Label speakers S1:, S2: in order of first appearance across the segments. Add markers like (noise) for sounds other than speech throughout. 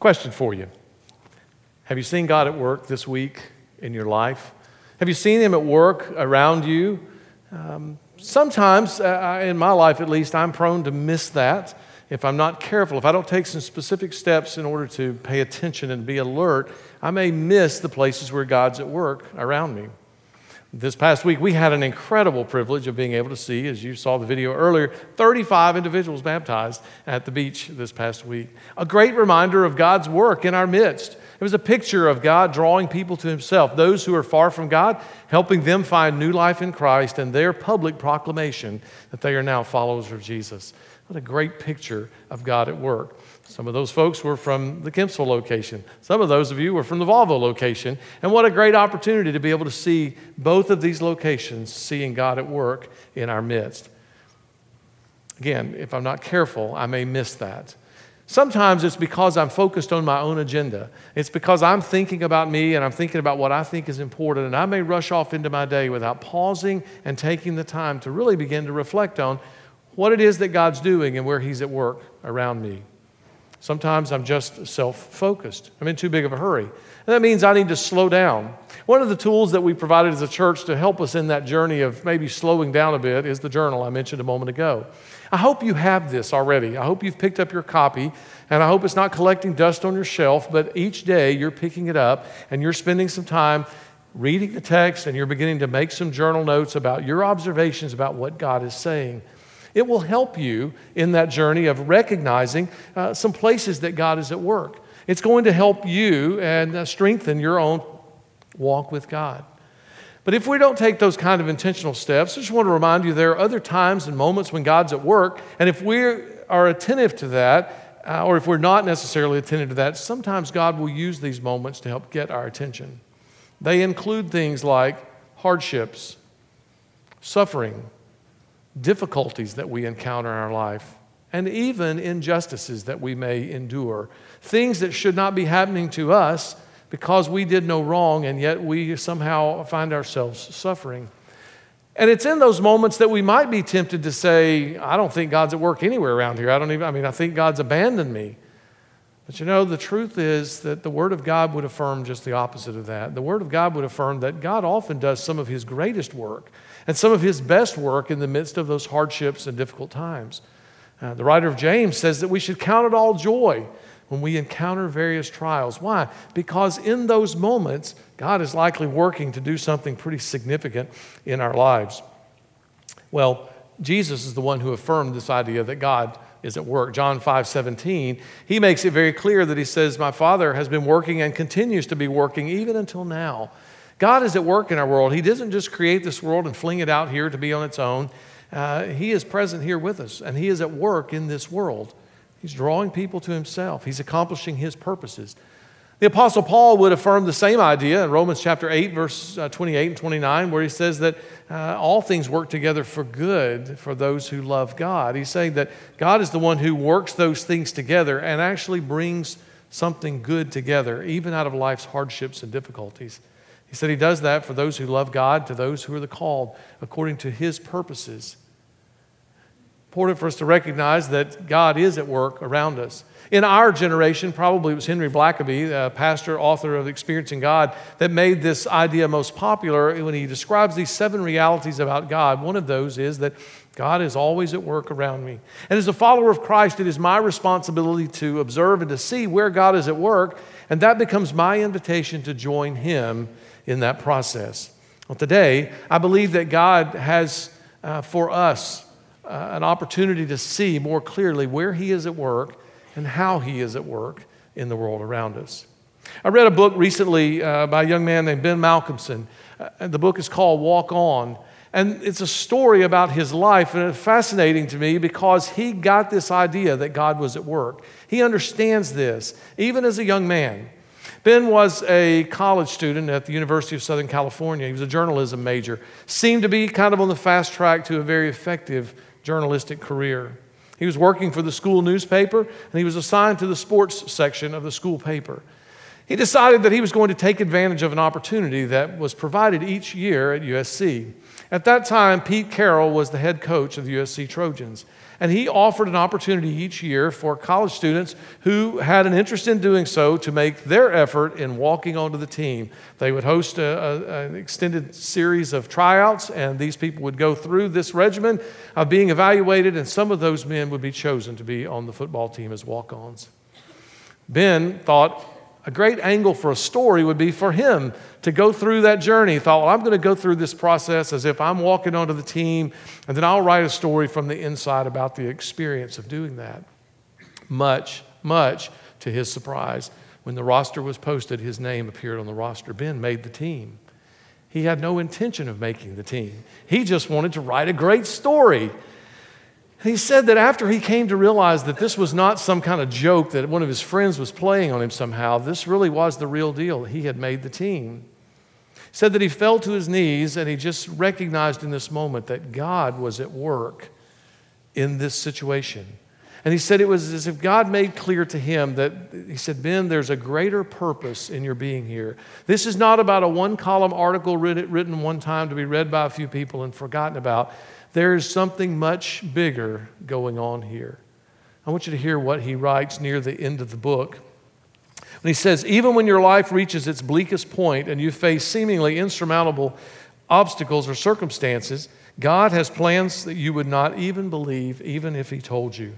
S1: Question for you Have you seen God at work this week in your life? Have you seen Him at work around you? Um, sometimes, uh, in my life at least, I'm prone to miss that if I'm not careful, if I don't take some specific steps in order to pay attention and be alert, I may miss the places where God's at work around me. This past week, we had an incredible privilege of being able to see, as you saw the video earlier, 35 individuals baptized at the beach this past week. A great reminder of God's work in our midst. It was a picture of God drawing people to Himself, those who are far from God, helping them find new life in Christ, and their public proclamation that they are now followers of Jesus. What a great picture of God at work. Some of those folks were from the Kempsville location. Some of those of you were from the Volvo location. And what a great opportunity to be able to see both of these locations seeing God at work in our midst. Again, if I'm not careful, I may miss that. Sometimes it's because I'm focused on my own agenda. It's because I'm thinking about me and I'm thinking about what I think is important, and I may rush off into my day without pausing and taking the time to really begin to reflect on what it is that God's doing and where He's at work around me. Sometimes I'm just self focused. I'm in too big of a hurry. And that means I need to slow down. One of the tools that we provided as a church to help us in that journey of maybe slowing down a bit is the journal I mentioned a moment ago. I hope you have this already. I hope you've picked up your copy, and I hope it's not collecting dust on your shelf, but each day you're picking it up and you're spending some time reading the text and you're beginning to make some journal notes about your observations about what God is saying. It will help you in that journey of recognizing uh, some places that God is at work. It's going to help you and uh, strengthen your own walk with God. But if we don't take those kind of intentional steps, I just want to remind you there are other times and moments when God's at work. And if we are attentive to that, uh, or if we're not necessarily attentive to that, sometimes God will use these moments to help get our attention. They include things like hardships, suffering, difficulties that we encounter in our life, and even injustices that we may endure. Things that should not be happening to us because we did no wrong, and yet we somehow find ourselves suffering. And it's in those moments that we might be tempted to say, I don't think God's at work anywhere around here. I don't even, I mean, I think God's abandoned me. But you know, the truth is that the Word of God would affirm just the opposite of that. The Word of God would affirm that God often does some of His greatest work and some of his best work in the midst of those hardships and difficult times. Uh, the writer of James says that we should count it all joy when we encounter various trials. Why? Because in those moments, God is likely working to do something pretty significant in our lives. Well, Jesus is the one who affirmed this idea that God is at work. John 5 17, he makes it very clear that he says, My Father has been working and continues to be working even until now. God is at work in our world. He doesn't just create this world and fling it out here to be on its own. Uh, he is present here with us, and He is at work in this world. He's drawing people to Himself, He's accomplishing His purposes. The Apostle Paul would affirm the same idea in Romans chapter 8, verse uh, 28 and 29, where he says that uh, all things work together for good for those who love God. He's saying that God is the one who works those things together and actually brings something good together, even out of life's hardships and difficulties. He said he does that for those who love God, to those who are the called according to his purposes. Important for us to recognize that God is at work around us. In our generation, probably it was Henry Blackaby, pastor, author of Experiencing God, that made this idea most popular when he describes these seven realities about God. One of those is that God is always at work around me. And as a follower of Christ, it is my responsibility to observe and to see where God is at work, and that becomes my invitation to join Him in that process. Well, today, I believe that God has uh, for us uh, an opportunity to see more clearly where He is at work and how He is at work in the world around us. I read a book recently uh, by a young man named Ben Malcolmson. Uh, the book is called Walk On. And it's a story about his life, and it's fascinating to me because he got this idea that God was at work. He understands this, even as a young man. Ben was a college student at the University of Southern California. He was a journalism major, seemed to be kind of on the fast track to a very effective journalistic career. He was working for the school newspaper, and he was assigned to the sports section of the school paper. He decided that he was going to take advantage of an opportunity that was provided each year at USC. At that time, Pete Carroll was the head coach of the USC Trojans. And he offered an opportunity each year for college students who had an interest in doing so to make their effort in walking onto the team. They would host a, a, an extended series of tryouts, and these people would go through this regimen of being evaluated, and some of those men would be chosen to be on the football team as walk ons. Ben thought a great angle for a story would be for him to go through that journey. He thought, well, I'm going to go through this process as if I'm walking onto the team, and then I'll write a story from the inside about the experience of doing that. Much, much to his surprise, when the roster was posted, his name appeared on the roster. Ben made the team. He had no intention of making the team, he just wanted to write a great story. He said that after he came to realize that this was not some kind of joke that one of his friends was playing on him somehow, this really was the real deal. He had made the team. He said that he fell to his knees and he just recognized in this moment that God was at work in this situation. And he said it was as if God made clear to him that, he said, Ben, there's a greater purpose in your being here. This is not about a one column article written one time to be read by a few people and forgotten about. There is something much bigger going on here. I want you to hear what he writes near the end of the book. When he says, Even when your life reaches its bleakest point and you face seemingly insurmountable obstacles or circumstances, God has plans that you would not even believe, even if he told you.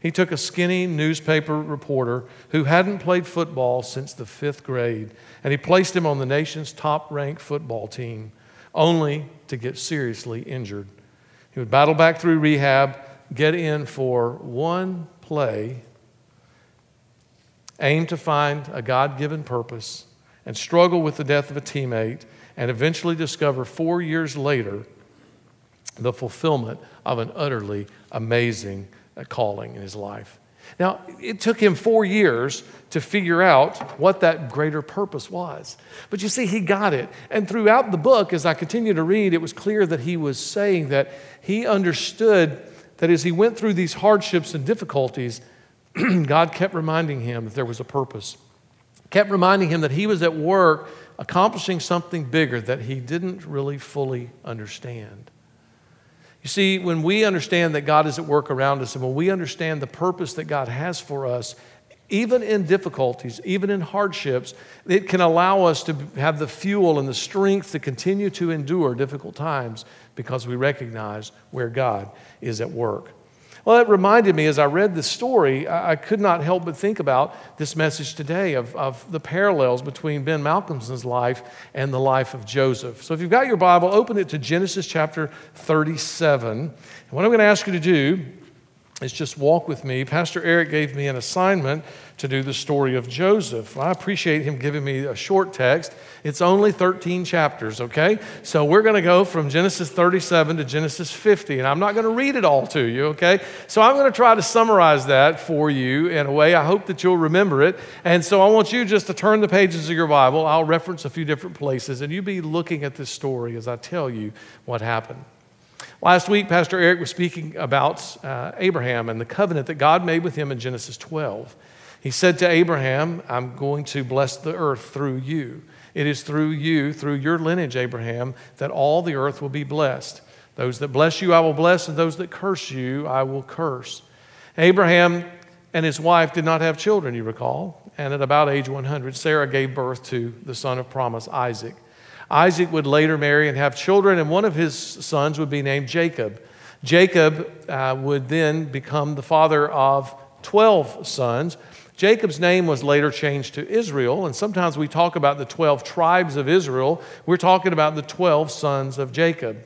S1: He took a skinny newspaper reporter who hadn't played football since the fifth grade, and he placed him on the nation's top ranked football team, only to get seriously injured. He would battle back through rehab, get in for one play, aim to find a God given purpose, and struggle with the death of a teammate, and eventually discover four years later the fulfillment of an utterly amazing calling in his life. Now, it took him four years to figure out what that greater purpose was. But you see, he got it. And throughout the book, as I continue to read, it was clear that he was saying that he understood that as he went through these hardships and difficulties, (clears throat) God kept reminding him that there was a purpose, kept reminding him that he was at work accomplishing something bigger that he didn't really fully understand. You see, when we understand that God is at work around us and when we understand the purpose that God has for us, even in difficulties, even in hardships, it can allow us to have the fuel and the strength to continue to endure difficult times because we recognize where God is at work. Well, it reminded me as I read this story, I could not help but think about this message today of, of the parallels between Ben Malcolmson's life and the life of Joseph. So if you've got your Bible, open it to Genesis chapter 37. And what I'm going to ask you to do is just walk with me. Pastor Eric gave me an assignment to do the story of Joseph. I appreciate him giving me a short text. It's only 13 chapters, okay? So we're going to go from Genesis 37 to Genesis 50, and I'm not going to read it all to you, okay? So I'm going to try to summarize that for you in a way I hope that you'll remember it. And so I want you just to turn the pages of your Bible. I'll reference a few different places, and you be looking at this story as I tell you what happened. Last week, Pastor Eric was speaking about uh, Abraham and the covenant that God made with him in Genesis 12. He said to Abraham, I'm going to bless the earth through you. It is through you, through your lineage, Abraham, that all the earth will be blessed. Those that bless you, I will bless, and those that curse you, I will curse. Abraham and his wife did not have children, you recall. And at about age 100, Sarah gave birth to the son of promise, Isaac. Isaac would later marry and have children, and one of his sons would be named Jacob. Jacob uh, would then become the father of 12 sons. Jacob's name was later changed to Israel, and sometimes we talk about the 12 tribes of Israel. We're talking about the 12 sons of Jacob.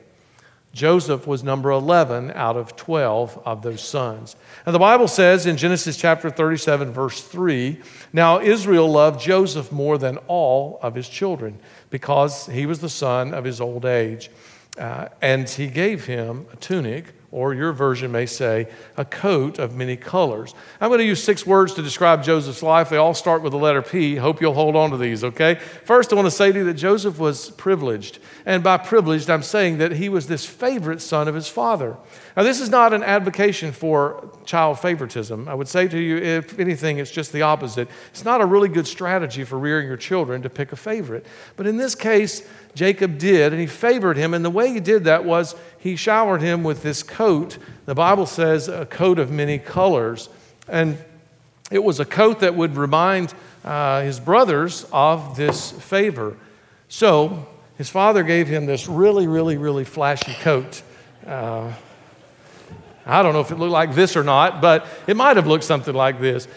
S1: Joseph was number 11 out of 12 of those sons. And the Bible says in Genesis chapter 37, verse 3 Now Israel loved Joseph more than all of his children because he was the son of his old age. Uh, and he gave him a tunic or your version may say, a coat of many colors. I'm going to use six words to describe Joseph's life. They all start with the letter P. Hope you'll hold on to these, okay? First, I want to say to you that Joseph was privileged. And by privileged, I'm saying that he was this favorite son of his father. Now, this is not an advocation for child favoritism. I would say to you, if anything, it's just the opposite. It's not a really good strategy for rearing your children to pick a favorite. But in this case, Jacob did, and he favored him. And the way he did that was he showered him with this coat the Bible says a coat of many colors. And it was a coat that would remind uh, his brothers of this favor. So his father gave him this really, really, really flashy coat. Uh, I don't know if it looked like this or not, but it might have looked something like this.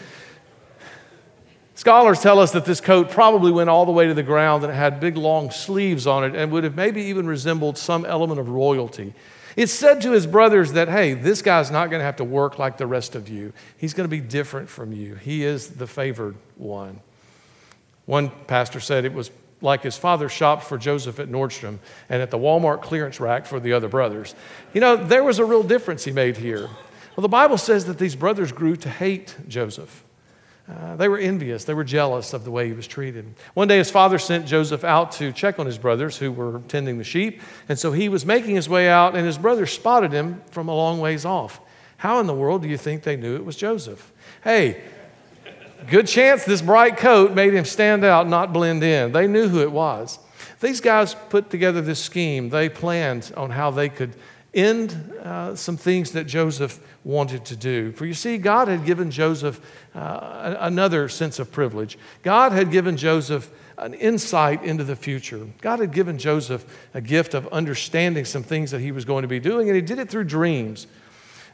S1: Scholars tell us that this coat probably went all the way to the ground and it had big long sleeves on it and would have maybe even resembled some element of royalty. It said to his brothers that, hey, this guy's not going to have to work like the rest of you. He's going to be different from you. He is the favored one. One pastor said it was like his father shopped for Joseph at Nordstrom and at the Walmart clearance rack for the other brothers. You know, there was a real difference he made here. Well, the Bible says that these brothers grew to hate Joseph. Uh, they were envious. They were jealous of the way he was treated. One day, his father sent Joseph out to check on his brothers who were tending the sheep. And so he was making his way out, and his brothers spotted him from a long ways off. How in the world do you think they knew it was Joseph? Hey, good chance this bright coat made him stand out, not blend in. They knew who it was. These guys put together this scheme. They planned on how they could end uh, some things that Joseph wanted to do. For you see, God had given Joseph uh, another sense of privilege. God had given Joseph an insight into the future. God had given Joseph a gift of understanding some things that he was going to be doing, and he did it through dreams.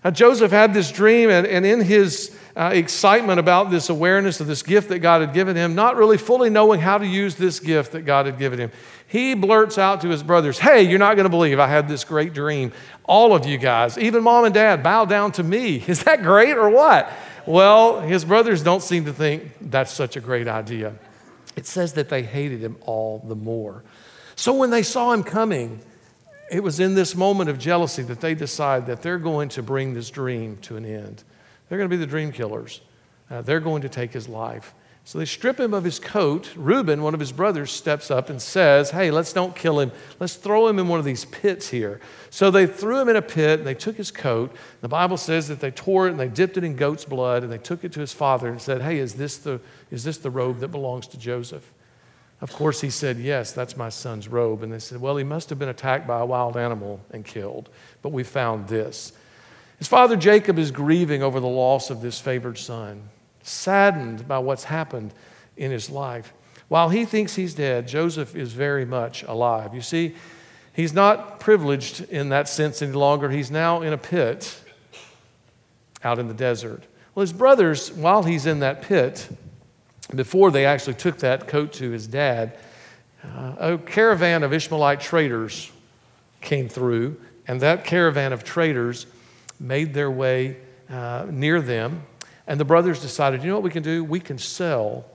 S1: Now, Joseph had this dream, and, and in his uh, excitement about this awareness of this gift that God had given him, not really fully knowing how to use this gift that God had given him, he blurts out to his brothers, Hey, you're not going to believe I had this great dream. All of you guys, even mom and dad, bow down to me. (laughs) Is that great or what? Well, his brothers don't seem to think that's such a great idea. It says that they hated him all the more. So when they saw him coming, it was in this moment of jealousy that they decide that they're going to bring this dream to an end. They're going to be the dream killers. Uh, they're going to take his life. So they strip him of his coat. Reuben, one of his brothers, steps up and says, Hey, let's don't kill him. Let's throw him in one of these pits here. So they threw him in a pit and they took his coat. The Bible says that they tore it and they dipped it in goat's blood and they took it to his father and said, Hey, is this the, is this the robe that belongs to Joseph? Of course, he said, Yes, that's my son's robe. And they said, Well, he must have been attacked by a wild animal and killed, but we found this. His father Jacob is grieving over the loss of this favored son saddened by what's happened in his life. While he thinks he's dead, Joseph is very much alive. You see, he's not privileged in that sense any longer. He's now in a pit out in the desert. Well, his brothers, while he's in that pit, before they actually took that coat to his dad, uh, a caravan of Ishmaelite traders came through, and that caravan of traders made their way uh, near them and the brothers decided, you know what we can do? We can sell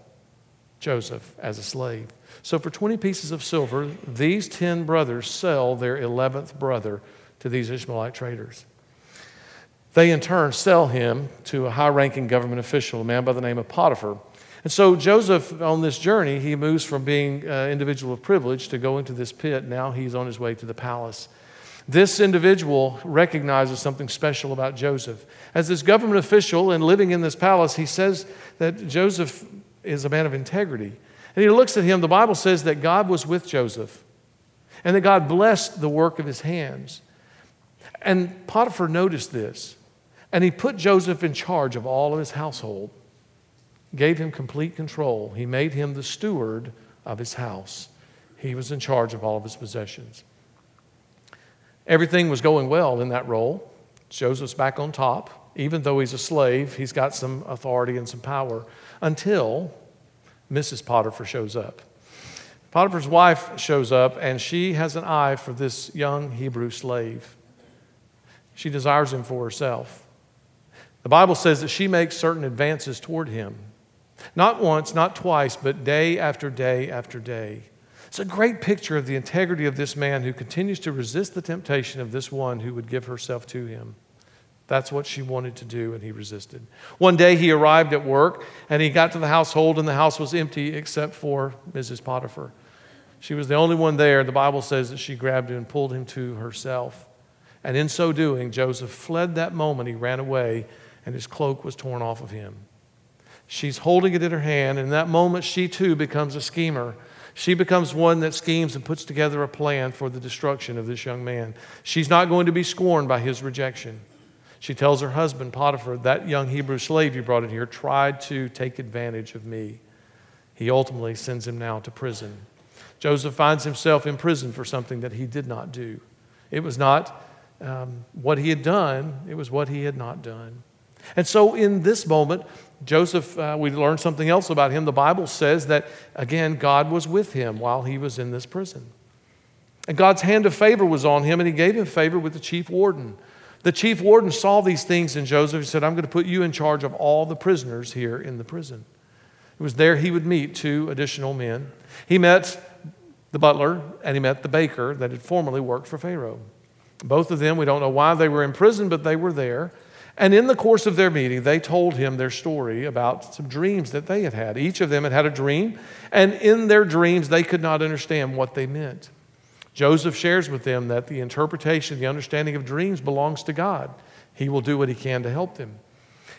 S1: Joseph as a slave. So for 20 pieces of silver, these 10 brothers sell their 11th brother to these Ishmaelite traders. They in turn sell him to a high ranking government official, a man by the name of Potiphar. And so Joseph, on this journey, he moves from being an individual of privilege to going to this pit. Now he's on his way to the palace. This individual recognizes something special about Joseph. As this government official and living in this palace, he says that Joseph is a man of integrity. And he looks at him, the Bible says that God was with Joseph and that God blessed the work of his hands. And Potiphar noticed this, and he put Joseph in charge of all of his household, gave him complete control. He made him the steward of his house. He was in charge of all of his possessions. Everything was going well in that role. Joseph's back on top. Even though he's a slave, he's got some authority and some power until Mrs. Potiphar shows up. Potiphar's wife shows up, and she has an eye for this young Hebrew slave. She desires him for herself. The Bible says that she makes certain advances toward him. Not once, not twice, but day after day after day. It's a great picture of the integrity of this man who continues to resist the temptation of this one who would give herself to him. That's what she wanted to do, and he resisted. One day he arrived at work and he got to the household, and the house was empty except for Mrs. Potiphar. She was the only one there. The Bible says that she grabbed him and pulled him to herself. And in so doing, Joseph fled that moment. He ran away, and his cloak was torn off of him. She's holding it in her hand, and in that moment, she too becomes a schemer She becomes one that schemes and puts together a plan for the destruction of this young man. She's not going to be scorned by his rejection. She tells her husband, Potiphar, that young Hebrew slave you brought in here tried to take advantage of me. He ultimately sends him now to prison. Joseph finds himself in prison for something that he did not do. It was not um, what he had done, it was what he had not done. And so, in this moment, Joseph, uh, we learn something else about him. The Bible says that, again, God was with him while he was in this prison. And God's hand of favor was on him, and he gave him favor with the chief warden. The chief warden saw these things in Joseph. He said, I'm going to put you in charge of all the prisoners here in the prison. It was there he would meet two additional men. He met the butler and he met the baker that had formerly worked for Pharaoh. Both of them, we don't know why they were in prison, but they were there. And in the course of their meeting, they told him their story about some dreams that they had had. Each of them had had a dream, and in their dreams, they could not understand what they meant. Joseph shares with them that the interpretation, the understanding of dreams belongs to God. He will do what he can to help them.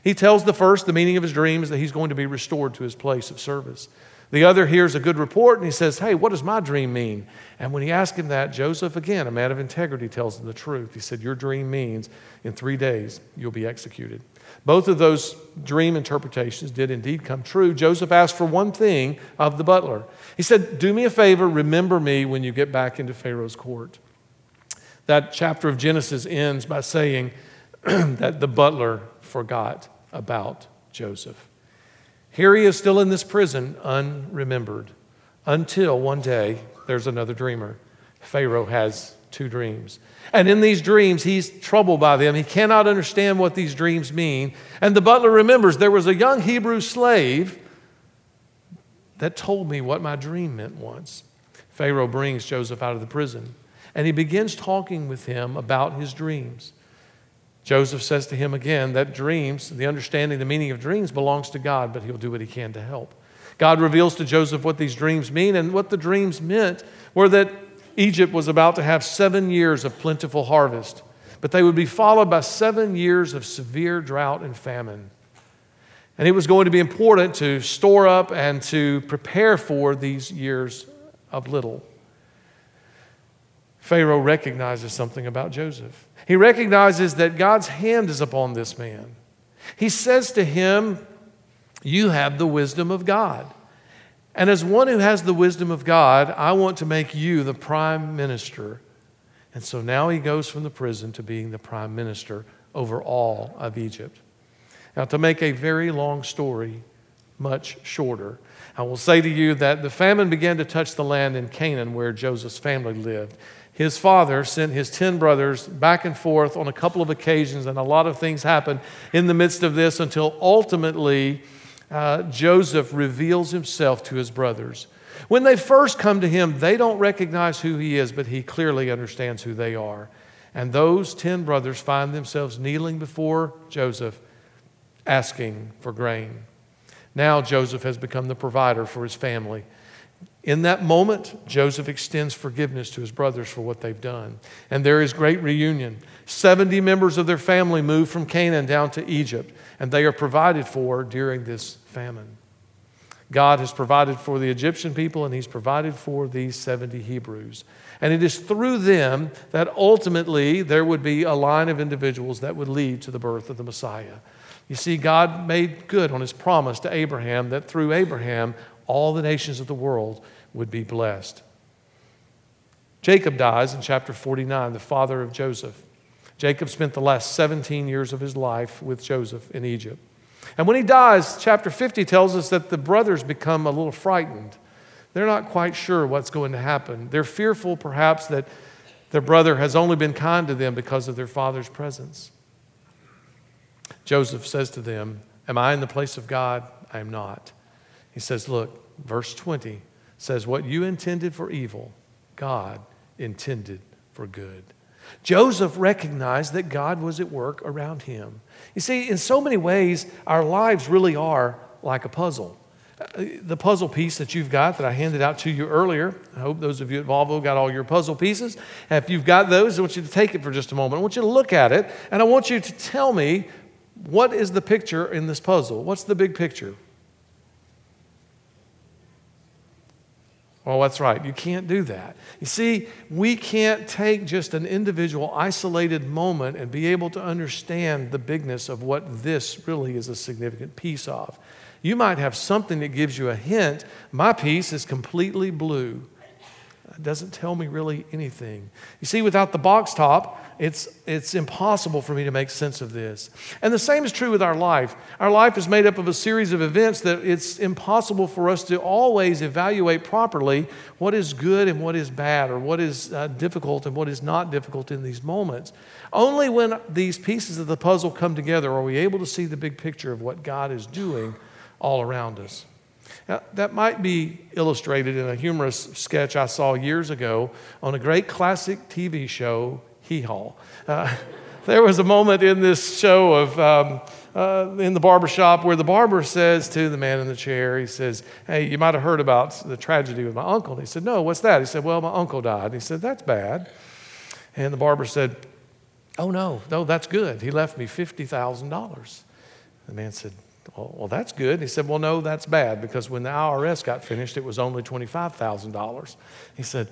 S1: He tells the first the meaning of his dreams that he's going to be restored to his place of service. The other hears a good report and he says, Hey, what does my dream mean? And when he asked him that, Joseph, again, a man of integrity, tells him the truth. He said, Your dream means in three days you'll be executed. Both of those dream interpretations did indeed come true. Joseph asked for one thing of the butler. He said, Do me a favor, remember me when you get back into Pharaoh's court. That chapter of Genesis ends by saying (clears throat) that the butler forgot about Joseph. Here he is still in this prison, unremembered, until one day there's another dreamer. Pharaoh has two dreams. And in these dreams, he's troubled by them. He cannot understand what these dreams mean. And the butler remembers there was a young Hebrew slave that told me what my dream meant once. Pharaoh brings Joseph out of the prison, and he begins talking with him about his dreams. Joseph says to him again that dreams, the understanding, the meaning of dreams belongs to God, but he'll do what he can to help. God reveals to Joseph what these dreams mean, and what the dreams meant were that Egypt was about to have seven years of plentiful harvest, but they would be followed by seven years of severe drought and famine. And it was going to be important to store up and to prepare for these years of little. Pharaoh recognizes something about Joseph. He recognizes that God's hand is upon this man. He says to him, You have the wisdom of God. And as one who has the wisdom of God, I want to make you the prime minister. And so now he goes from the prison to being the prime minister over all of Egypt. Now, to make a very long story much shorter, I will say to you that the famine began to touch the land in Canaan where Joseph's family lived his father sent his 10 brothers back and forth on a couple of occasions, and a lot of things happened in the midst of this until ultimately uh, Joseph reveals himself to his brothers. When they first come to him, they don't recognize who he is, but he clearly understands who they are. And those 10 brothers find themselves kneeling before Joseph, asking for grain. Now Joseph has become the provider for his family. In that moment, Joseph extends forgiveness to his brothers for what they've done. And there is great reunion. 70 members of their family move from Canaan down to Egypt, and they are provided for during this famine. God has provided for the Egyptian people, and He's provided for these 70 Hebrews. And it is through them that ultimately there would be a line of individuals that would lead to the birth of the Messiah. You see, God made good on His promise to Abraham that through Abraham, all the nations of the world would be blessed. Jacob dies in chapter 49, the father of Joseph. Jacob spent the last 17 years of his life with Joseph in Egypt. And when he dies, chapter 50 tells us that the brothers become a little frightened. They're not quite sure what's going to happen. They're fearful, perhaps, that their brother has only been kind to them because of their father's presence. Joseph says to them, Am I in the place of God? I am not. He says, Look, verse 20 says, What you intended for evil, God intended for good. Joseph recognized that God was at work around him. You see, in so many ways, our lives really are like a puzzle. Uh, the puzzle piece that you've got that I handed out to you earlier, I hope those of you at Volvo got all your puzzle pieces. if you've got those, I want you to take it for just a moment. I want you to look at it, and I want you to tell me what is the picture in this puzzle? What's the big picture? Well, that's right. You can't do that. You see, we can't take just an individual isolated moment and be able to understand the bigness of what this really is a significant piece of. You might have something that gives you a hint. My piece is completely blue. Doesn't tell me really anything. You see, without the box top, it's, it's impossible for me to make sense of this. And the same is true with our life. Our life is made up of a series of events that it's impossible for us to always evaluate properly what is good and what is bad, or what is uh, difficult and what is not difficult in these moments. Only when these pieces of the puzzle come together are we able to see the big picture of what God is doing all around us. Now, that might be illustrated in a humorous sketch I saw years ago on a great classic TV show hee haw. Uh, (laughs) there was a moment in this show of um, uh, in the barber shop where the barber says to the man in the chair, he says, Hey, you might have heard about the tragedy with my uncle. And he said, No, what's that? He said, Well, my uncle died. And he said, That's bad. And the barber said, Oh, no, no, that's good. He left me $50,000. The man said, well, well, that's good. He said, Well, no, that's bad because when the IRS got finished, it was only $25,000. He said,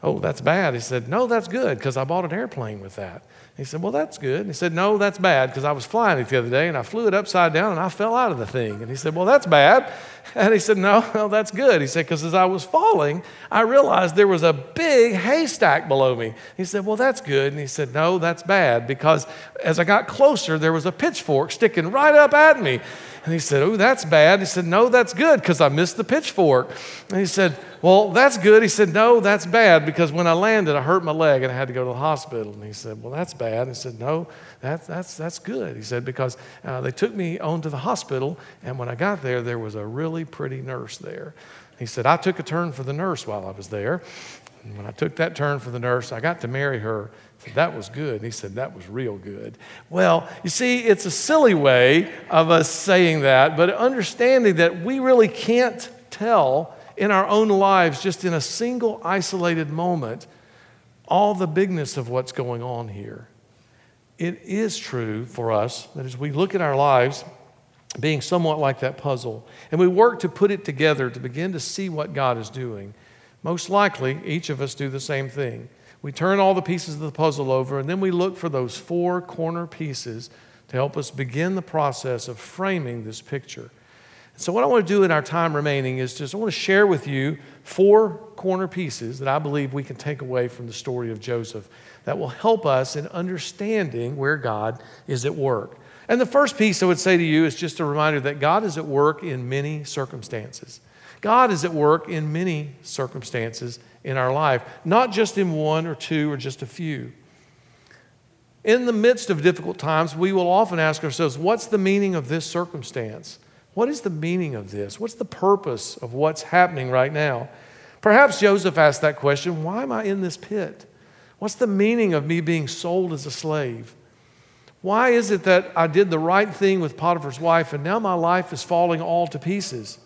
S1: Oh, that's bad. He said, No, that's good because I bought an airplane with that. He said, Well, that's good. He said, No, that's bad because I was flying it the other day and I flew it upside down and I fell out of the thing. And he said, Well, that's bad. (laughs) And he said, No, no, that's good. He said, Because as I was falling, I realized there was a big haystack below me. He said, Well, that's good. And he said, No, that's bad because as I got closer, there was a pitchfork sticking right up at me. And he said, Oh, that's bad. He said, No, that's good because I missed the pitchfork. And he said, Well, that's good. He said, No, that's bad because when I landed, I hurt my leg and I had to go to the hospital. And he said, Well, that's bad. And he said, No, that's, that's, that's good. He said, Because uh, they took me on to the hospital, and when I got there, there was a really pretty nurse there. He said, I took a turn for the nurse while I was there. And when I took that turn for the nurse, I got to marry her said, That was good. And he said, That was real good. Well, you see, it's a silly way of us saying that, but understanding that we really can't tell in our own lives, just in a single isolated moment, all the bigness of what's going on here. It is true for us that as we look at our lives, being somewhat like that puzzle, and we work to put it together to begin to see what God is doing, most likely each of us do the same thing. We turn all the pieces of the puzzle over, and then we look for those four corner pieces to help us begin the process of framing this picture. So, what I want to do in our time remaining is just I want to share with you four corner pieces that I believe we can take away from the story of Joseph that will help us in understanding where God is at work. And the first piece I would say to you is just a reminder that God is at work in many circumstances. God is at work in many circumstances in our life, not just in one or two or just a few. In the midst of difficult times, we will often ask ourselves, what's the meaning of this circumstance? What is the meaning of this? What's the purpose of what's happening right now? Perhaps Joseph asked that question why am I in this pit? What's the meaning of me being sold as a slave? Why is it that I did the right thing with Potiphar's wife and now my life is falling all to pieces?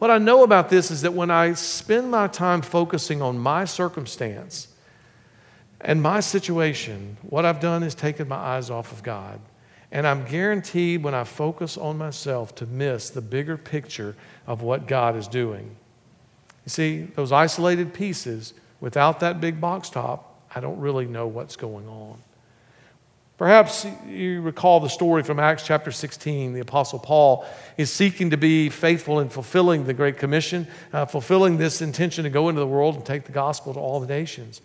S1: What I know about this is that when I spend my time focusing on my circumstance and my situation, what I've done is taken my eyes off of God. And I'm guaranteed when I focus on myself to miss the bigger picture of what God is doing. You see, those isolated pieces, without that big box top, I don't really know what's going on. Perhaps you recall the story from Acts chapter 16. The Apostle Paul is seeking to be faithful in fulfilling the Great Commission, uh, fulfilling this intention to go into the world and take the gospel to all the nations.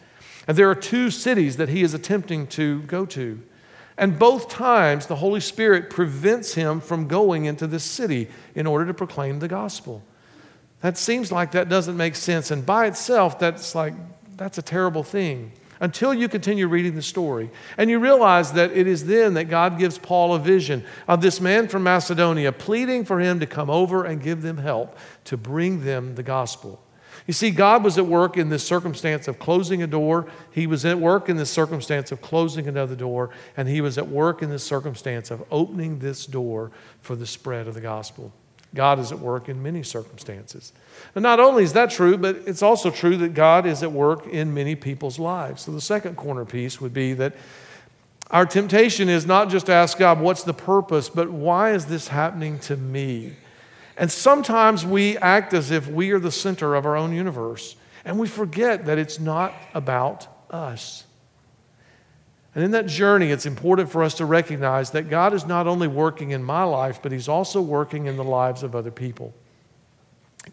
S1: And there are two cities that he is attempting to go to. And both times, the Holy Spirit prevents him from going into this city in order to proclaim the gospel. That seems like that doesn't make sense. And by itself, that's like, that's a terrible thing until you continue reading the story. And you realize that it is then that God gives Paul a vision of this man from Macedonia pleading for him to come over and give them help to bring them the gospel. You see, God was at work in this circumstance of closing a door. He was at work in this circumstance of closing another door. And He was at work in this circumstance of opening this door for the spread of the gospel. God is at work in many circumstances. And not only is that true, but it's also true that God is at work in many people's lives. So the second corner piece would be that our temptation is not just to ask God, what's the purpose, but why is this happening to me? And sometimes we act as if we are the center of our own universe, and we forget that it's not about us. And in that journey, it's important for us to recognize that God is not only working in my life, but He's also working in the lives of other people.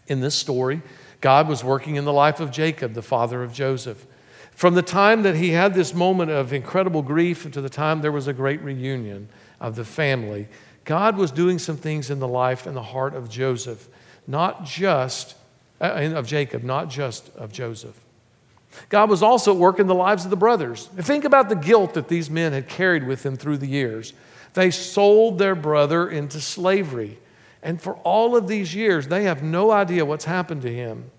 S1: In this story, God was working in the life of Jacob, the father of Joseph. From the time that he had this moment of incredible grief to the time there was a great reunion of the family, God was doing some things in the life and the heart of Joseph, not just uh, of Jacob, not just of Joseph. God was also at work in the lives of the brothers. Think about the guilt that these men had carried with them through the years. They sold their brother into slavery. And for all of these years, they have no idea what's happened to him.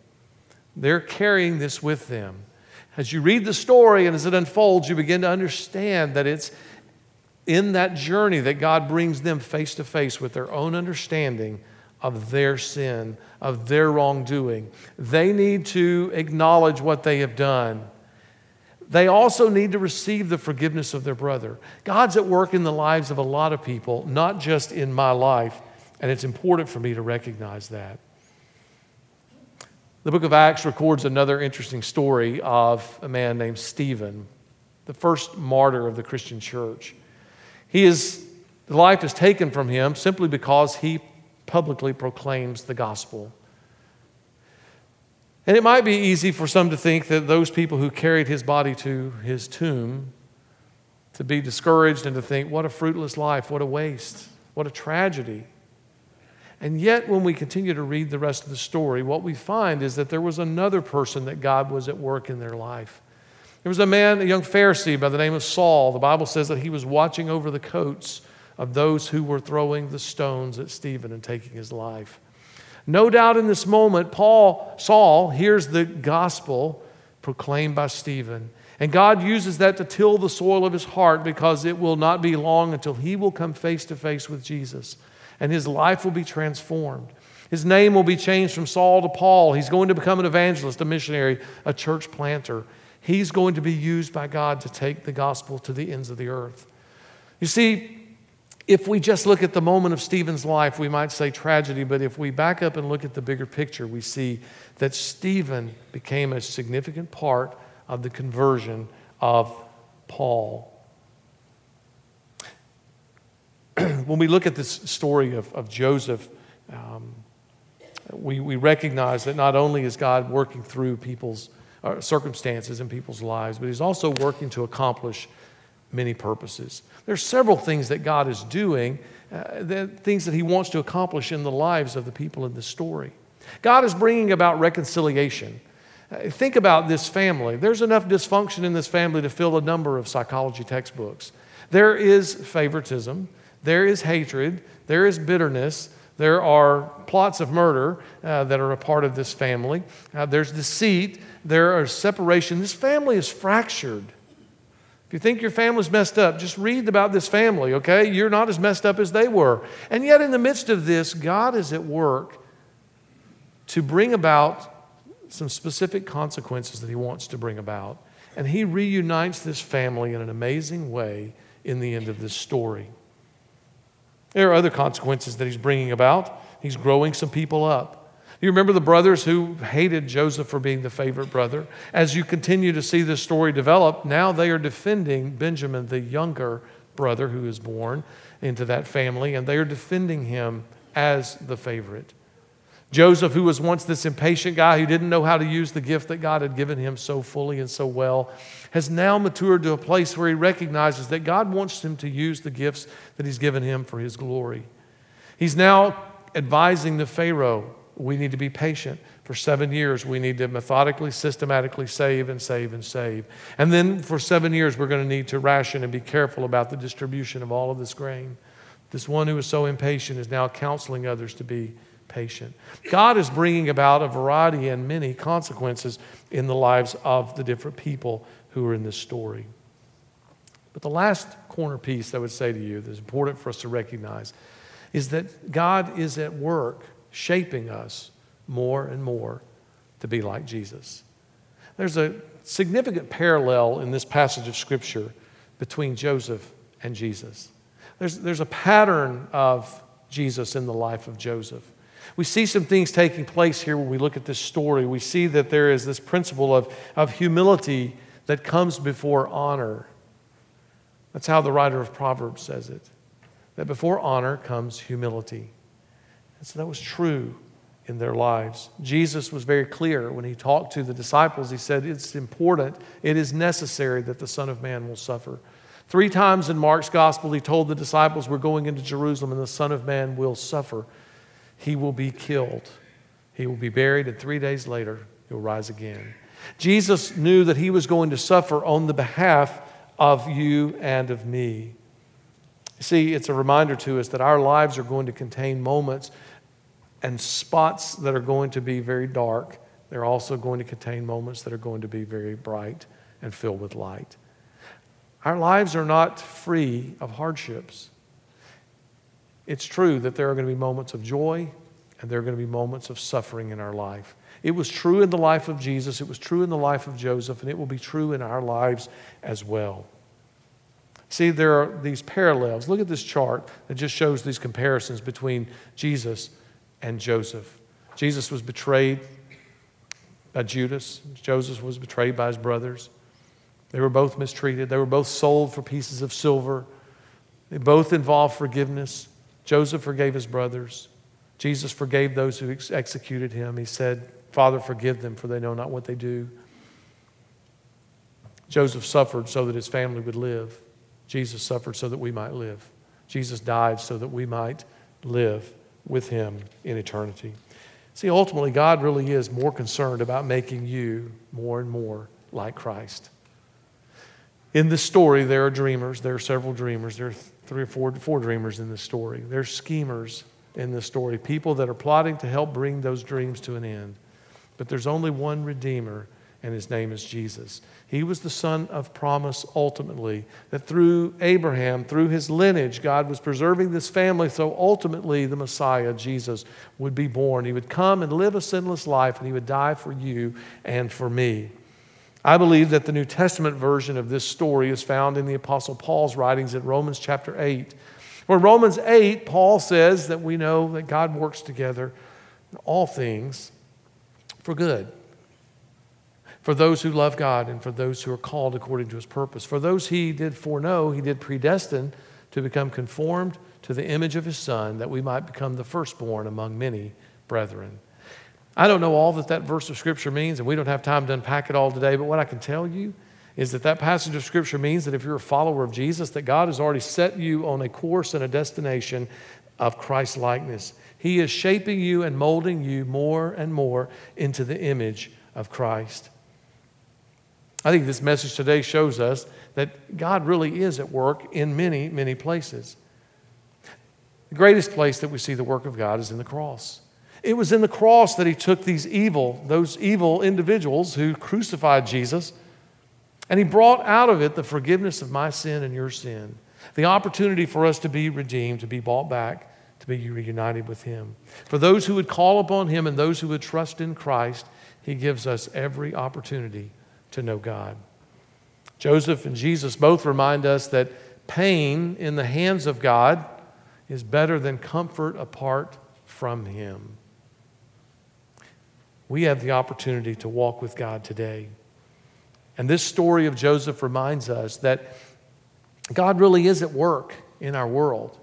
S1: They're carrying this with them. As you read the story and as it unfolds, you begin to understand that it's in that journey that God brings them face to face with their own understanding of their sin, of their wrongdoing. They need to acknowledge what they have done. They also need to receive the forgiveness of their brother. God's at work in the lives of a lot of people, not just in my life, and it's important for me to recognize that. The book of Acts records another interesting story of a man named Stephen, the first martyr of the Christian church. He is, the life is taken from him simply because he publicly proclaims the gospel. And it might be easy for some to think that those people who carried his body to his tomb to be discouraged and to think, what a fruitless life, what a waste, what a tragedy. And yet, when we continue to read the rest of the story, what we find is that there was another person that God was at work in their life. There was a man, a young Pharisee by the name of Saul. The Bible says that he was watching over the coats of those who were throwing the stones at Stephen and taking his life. No doubt in this moment, Paul, Saul, hears the gospel proclaimed by Stephen. And God uses that to till the soil of his heart because it will not be long until he will come face to face with Jesus and his life will be transformed. His name will be changed from Saul to Paul. He's going to become an evangelist, a missionary, a church planter. He's going to be used by God to take the gospel to the ends of the earth. You see, if we just look at the moment of Stephen's life, we might say tragedy, but if we back up and look at the bigger picture, we see that Stephen became a significant part of the conversion of Paul. (clears throat) when we look at this story of, of Joseph, um, we, we recognize that not only is God working through people's uh, circumstances in people's lives, but He's also working to accomplish many purposes. There's several things that God is doing, uh, the things that He wants to accomplish in the lives of the people in this story. God is bringing about reconciliation. Uh, think about this family. There's enough dysfunction in this family to fill a number of psychology textbooks. There is favoritism. There is hatred, there is bitterness, there are plots of murder uh, that are a part of this family, uh, there's deceit, there are separation. This family is fractured. If you think your family's messed up, just read about this family, okay? You're not as messed up as they were. And yet, in the midst of this, God is at work to bring about some specific consequences that He wants to bring about. And He reunites this family in an amazing way in the end of this story. There are other consequences that he's bringing about. He's growing some people up. You remember the brothers who hated Joseph for being the favorite brother? As you continue to see this story develop, now they are defending Benjamin, the younger brother who is born into that family, and they are defending him as the favorite. Joseph, who was once this impatient guy who didn't know how to use the gift that God had given him so fully and so well, has now matured to a place where he recognizes that God wants him to use the gifts that he's given him for his glory. He's now advising the Pharaoh we need to be patient. For seven years, we need to methodically, systematically save and save and save. And then for seven years, we're going to need to ration and be careful about the distribution of all of this grain. This one who is so impatient is now counseling others to be patient. God is bringing about a variety and many consequences in the lives of the different people who are in this story. But the last corner piece I would say to you that's important for us to recognize is that God is at work shaping us more and more to be like Jesus. There's a significant parallel in this passage of Scripture between Joseph and Jesus. There's, there's a pattern of Jesus in the life of Joseph. We see some things taking place here when we look at this story. We see that there is this principle of, of humility that comes before honor. That's how the writer of Proverbs says it that before honor comes humility. And so that was true in their lives. Jesus was very clear when he talked to the disciples. He said, It's important, it is necessary that the Son of Man will suffer. Three times in Mark's gospel, he told the disciples, We're going into Jerusalem, and the Son of Man will suffer. He will be killed. He will be buried, and three days later, he'll rise again. Jesus knew that he was going to suffer on the behalf of you and of me. See, it's a reminder to us that our lives are going to contain moments and spots that are going to be very dark. They're also going to contain moments that are going to be very bright and filled with light. Our lives are not free of hardships. It's true that there are going to be moments of joy and there are going to be moments of suffering in our life. It was true in the life of Jesus, it was true in the life of Joseph, and it will be true in our lives as well. See, there are these parallels. Look at this chart that just shows these comparisons between Jesus and Joseph. Jesus was betrayed by Judas, Joseph was betrayed by his brothers. They were both mistreated, they were both sold for pieces of silver. They both involved forgiveness. Joseph forgave his brothers. Jesus forgave those who ex- executed him. He said, Father, forgive them, for they know not what they do. Joseph suffered so that his family would live. Jesus suffered so that we might live. Jesus died so that we might live with him in eternity. See, ultimately, God really is more concerned about making you more and more like Christ. In this story, there are dreamers. There are several dreamers. There are three or four, four dreamers in this story. There are schemers in this story, people that are plotting to help bring those dreams to an end. But there's only one Redeemer, and his name is Jesus. He was the son of promise ultimately, that through Abraham, through his lineage, God was preserving this family so ultimately the Messiah, Jesus, would be born. He would come and live a sinless life, and he would die for you and for me. I believe that the New Testament version of this story is found in the Apostle Paul's writings in Romans chapter 8. Where Romans 8, Paul says that we know that God works together in all things for good. For those who love God and for those who are called according to his purpose. For those he did foreknow, he did predestine to become conformed to the image of his Son, that we might become the firstborn among many brethren. I don't know all that that verse of Scripture means, and we don't have time to unpack it all today, but what I can tell you is that that passage of Scripture means that if you're a follower of Jesus, that God has already set you on a course and a destination of Christ likeness. He is shaping you and molding you more and more into the image of Christ. I think this message today shows us that God really is at work in many, many places. The greatest place that we see the work of God is in the cross. It was in the cross that he took these evil, those evil individuals who crucified Jesus, and he brought out of it the forgiveness of my sin and your sin, the opportunity for us to be redeemed, to be bought back, to be reunited with Him. For those who would call upon Him and those who would trust in Christ, He gives us every opportunity to know God. Joseph and Jesus both remind us that pain in the hands of God is better than comfort apart from Him. We have the opportunity to walk with God today. And this story of Joseph reminds us that God really is at work in our world.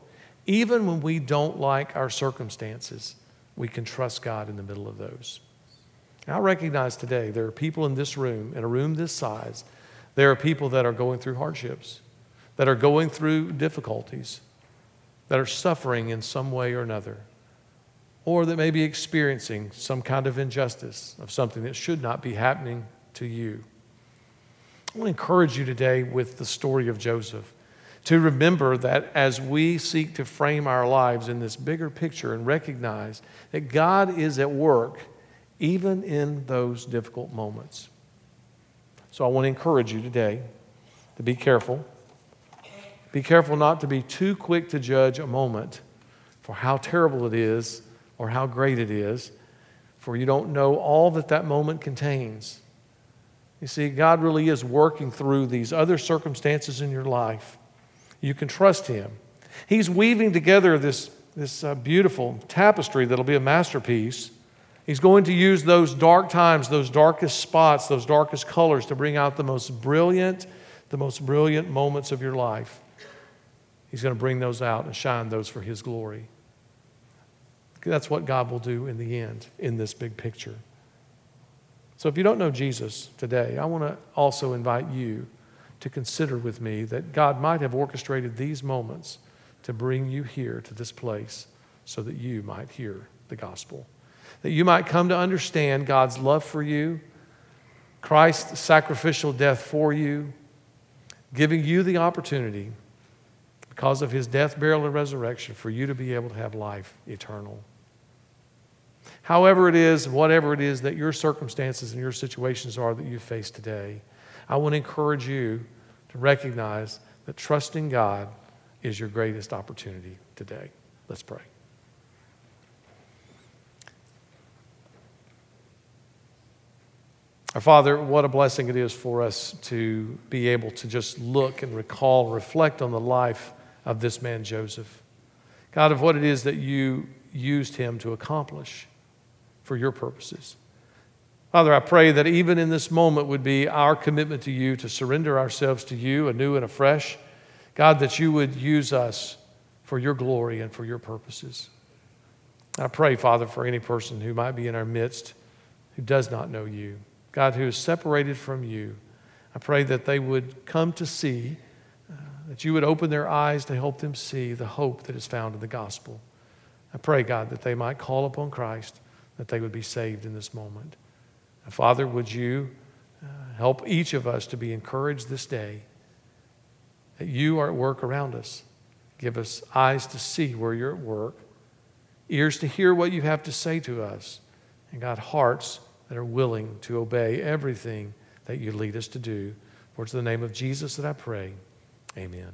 S1: Even when we don't like our circumstances, we can trust God in the middle of those. I recognize today there are people in this room, in a room this size, there are people that are going through hardships, that are going through difficulties, that are suffering in some way or another, or that may be experiencing some kind of injustice of something that should not be happening to you. I want to encourage you today with the story of Joseph to remember that as we seek to frame our lives in this bigger picture and recognize that God is at work even in those difficult moments. So I want to encourage you today to be careful. Be careful not to be too quick to judge a moment for how terrible it is or how great it is, for you don't know all that that moment contains. You see, God really is working through these other circumstances in your life you can trust Him. He's weaving together this this uh, beautiful tapestry that'll be a masterpiece. He's going to use those dark times, those darkest spots, those darkest colors to bring out the most brilliant, the most brilliant moments of your life. He's going to bring those out and shine those for His glory. That's what God will do in the end in this big picture. So if you don't know Jesus today, I want to also invite you to consider with me that God might have orchestrated these moments to bring you here to this place so that you might hear the gospel. That you might come to understand God's love for you, Christ's sacrificial death for you, giving you the opportunity, because of his death, burial, and resurrection, for you to be able to have life eternal. However, it is, whatever it is that your circumstances and your situations are that you face today, I want to encourage you to recognize that trusting God is your greatest opportunity today. Let's pray. Our Father, what a blessing it is for us to be able to just look and recall, reflect on the life of this man, Joseph. God, of what it is that you used him to accomplish for your purposes. Father, I pray that even in this moment would be our commitment to you to surrender ourselves to you anew and afresh. God, that you would use us for your glory and for your purposes. I pray, Father, for any person who might be in our midst who does not know you, God, who is separated from you. I pray that they would come to see, uh, that you would open their eyes to help them see the hope that is found in the gospel. I pray, God, that they might call upon Christ that they would be saved in this moment. Father, would you uh, help each of us to be encouraged this day that you are at work around us? Give us eyes to see where you're at work, ears to hear what you have to say to us, and God, hearts that are willing to obey everything that you lead us to do. For it's the name of Jesus that I pray. Amen.